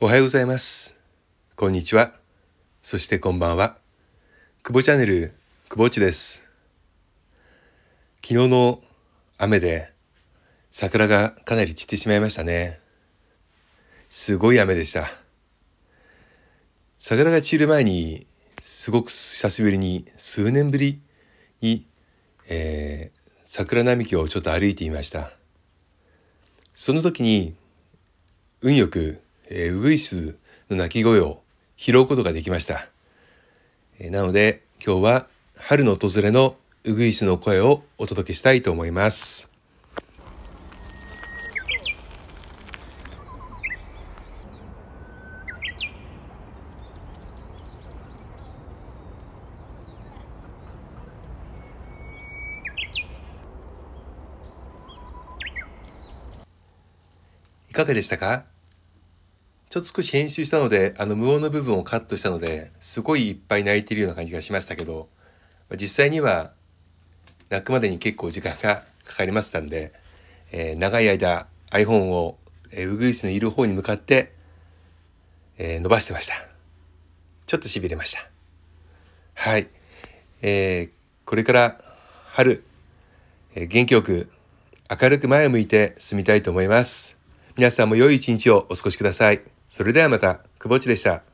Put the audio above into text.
おはようございます。こんにちは。そしてこんばんは。久保チャンネル、久保っちです。昨日の雨で桜がかなり散ってしまいましたね。すごい雨でした。桜が散る前に、すごく久しぶりに、数年ぶりに、えー桜並木をちょっと歩いていました。その時に、運よく、えーウグイスの鳴き声を拾うことができました。えーなので今日は春の訪れのウグイスの声をお届けしたいと思います。いかがでしたか？ちょっと少し編集したので、あの無音の部分をカットしたので、すごいいっぱい泣いてるような感じがしましたけど、実際には泣くまでに結構時間がかかりましたんで、えー長い間 iPhone を、えーウグイスのいる方に向かって、えー伸ばしてました。ちょっと痺れました。はい。えーこれから春、えー元気よく明るく前を向いて進みたいと思います。皆さんも良い一日をお過ごしください。それではまた、くぼちでした。